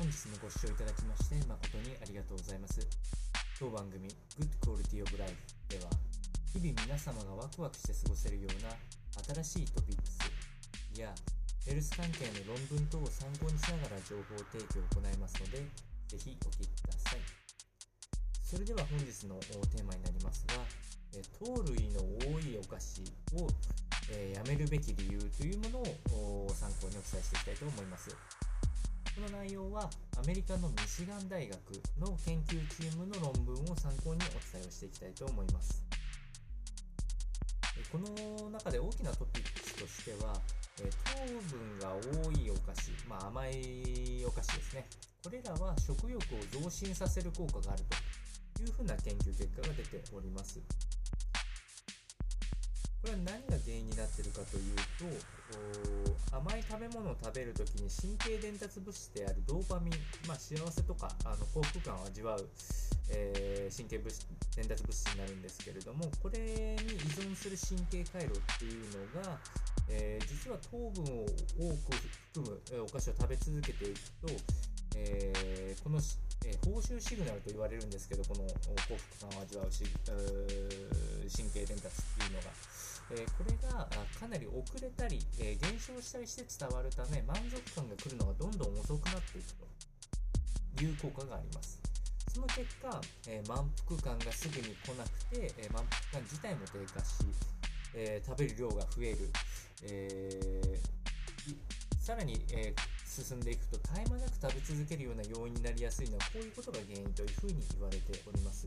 本日もご視聴いただきまして誠にありがとうございます当番組 Good Quality of Life では日々皆様がワクワクして過ごせるような新しいトピックスやヘルス関係の論文等を参考にしながら情報提供を行いますのでぜひお聞きくださいそれでは本日のテーマになりますが糖類の多いお菓子をえ、やめるべき理由というものを参考にお伝えしていきたいと思います。この内容はアメリカのミシガン大学の研究チームの論文を参考にお伝えをしていきたいと思います。この中で大きなトピックスとしては、糖分が多いお菓子、まあ、甘いお菓子ですね。これらは食欲を増進させる効果があるというふうな研究結果が出ております。これは何が原因になっているかというと甘い食べ物を食べる時に神経伝達物質であるドーパミン、まあ、幸せとかあの幸福感を味わう、えー、神経物質伝達物質になるんですけれどもこれに依存する神経回路っていうのが、えー、実は糖分を多く含むお菓子を食べ続けていくと、えー、この、え報酬シグナルと言われるんですけどこの幸福感を味わうし神経伝達っていうのが。えこれがかなり遅れたり、え減少したりして伝わるため満足感が来るのがどんどん遅くなっていくという効果がありますその結果、え満腹感がすぐに来なくて、え満腹感自体も低下し、え食べる量が増える、え、さらに、え進んでいくと絶え間なく食べ続けるような要因になりやすいのはこういうことが原因というふうに言われております。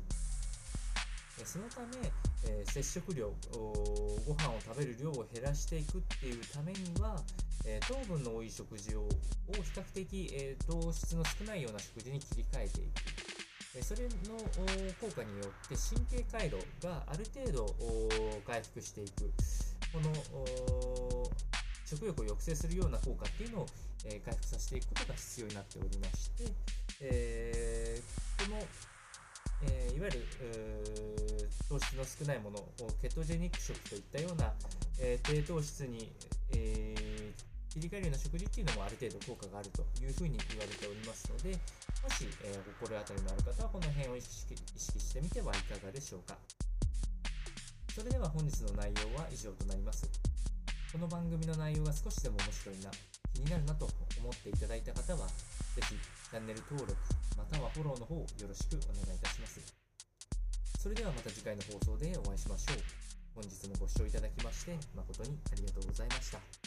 そのため、えー、摂食量ご飯を食べる量を減らしていくっていうためには、えー、糖分の多い食事をを比較的、えー、糖質の少ないような食事に切り替えていく、それの効果によって神経回路がある程度回復していくこの食欲を抑制するような効果っていうのを、え回復させていくことが必要になっておりまして、えこのえー、いわゆる糖質の少ないものをケトジェニック食といったような、えー、低糖質に、え、切り替えるような食事っていうのもある程度効果があるというふうに言われておりますのでもし、えー、心当たりのある方はこの辺を意識意識してみてはいかがでしょうか。それでは本日の内容は以上となります。この番組の内容が少しでも面白いな気になるなと思っていただいた方はぜひチャンネル登録またはフォローの方よろしくお願いいたします。それではまた次回の放送でお会いしましょう。本日もご視聴いただきまして誠にありがとうございました。